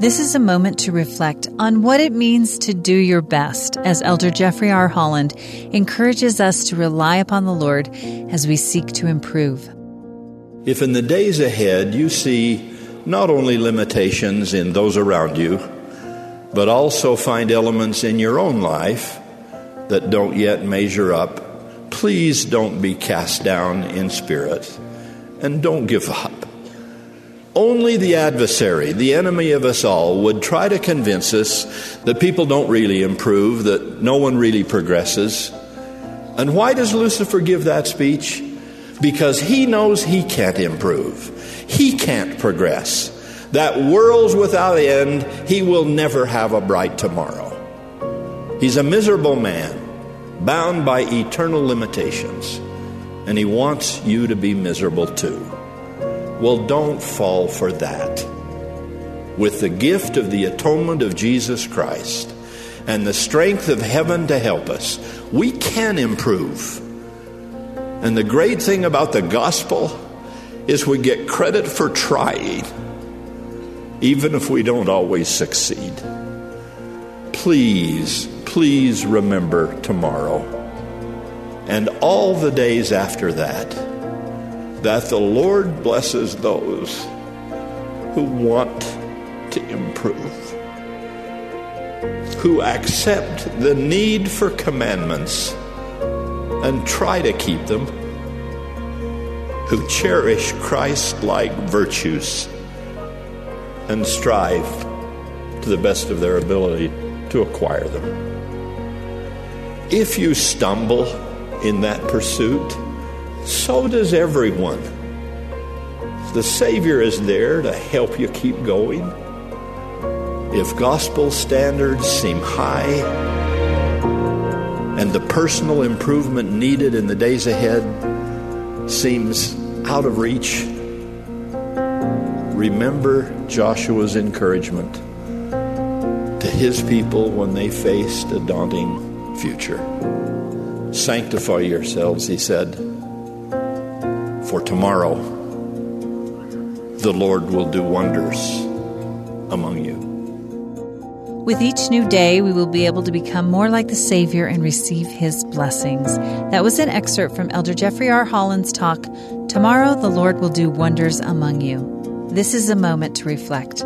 This is a moment to reflect on what it means to do your best as Elder Jeffrey R. Holland encourages us to rely upon the Lord as we seek to improve. If in the days ahead you see not only limitations in those around you, but also find elements in your own life that don't yet measure up, please don't be cast down in spirit and don't give up. Only the adversary, the enemy of us all, would try to convince us that people don't really improve, that no one really progresses. And why does Lucifer give that speech? Because he knows he can't improve, he can't progress. That world's without end, he will never have a bright tomorrow. He's a miserable man, bound by eternal limitations, and he wants you to be miserable too. Well, don't fall for that. With the gift of the atonement of Jesus Christ and the strength of heaven to help us, we can improve. And the great thing about the gospel is we get credit for trying, even if we don't always succeed. Please, please remember tomorrow and all the days after that that the Lord blesses those who want to improve, who accept the need for commandments and try to keep them, who cherish Christ like virtues and strive to the best of their ability to acquire them. If you stumble in that pursuit, so does everyone. The Savior is there to help you keep going. If gospel standards seem high and the personal improvement needed in the days ahead seems out of reach, remember Joshua's encouragement to his people when they faced a daunting future. Sanctify yourselves, he said for tomorrow the Lord will do wonders among you. With each new day, we will be able to become more like the Savior and receive His blessings. That was an excerpt from Elder Jeffrey R. Holland's talk, Tomorrow the Lord will do wonders among you. This is a moment to reflect.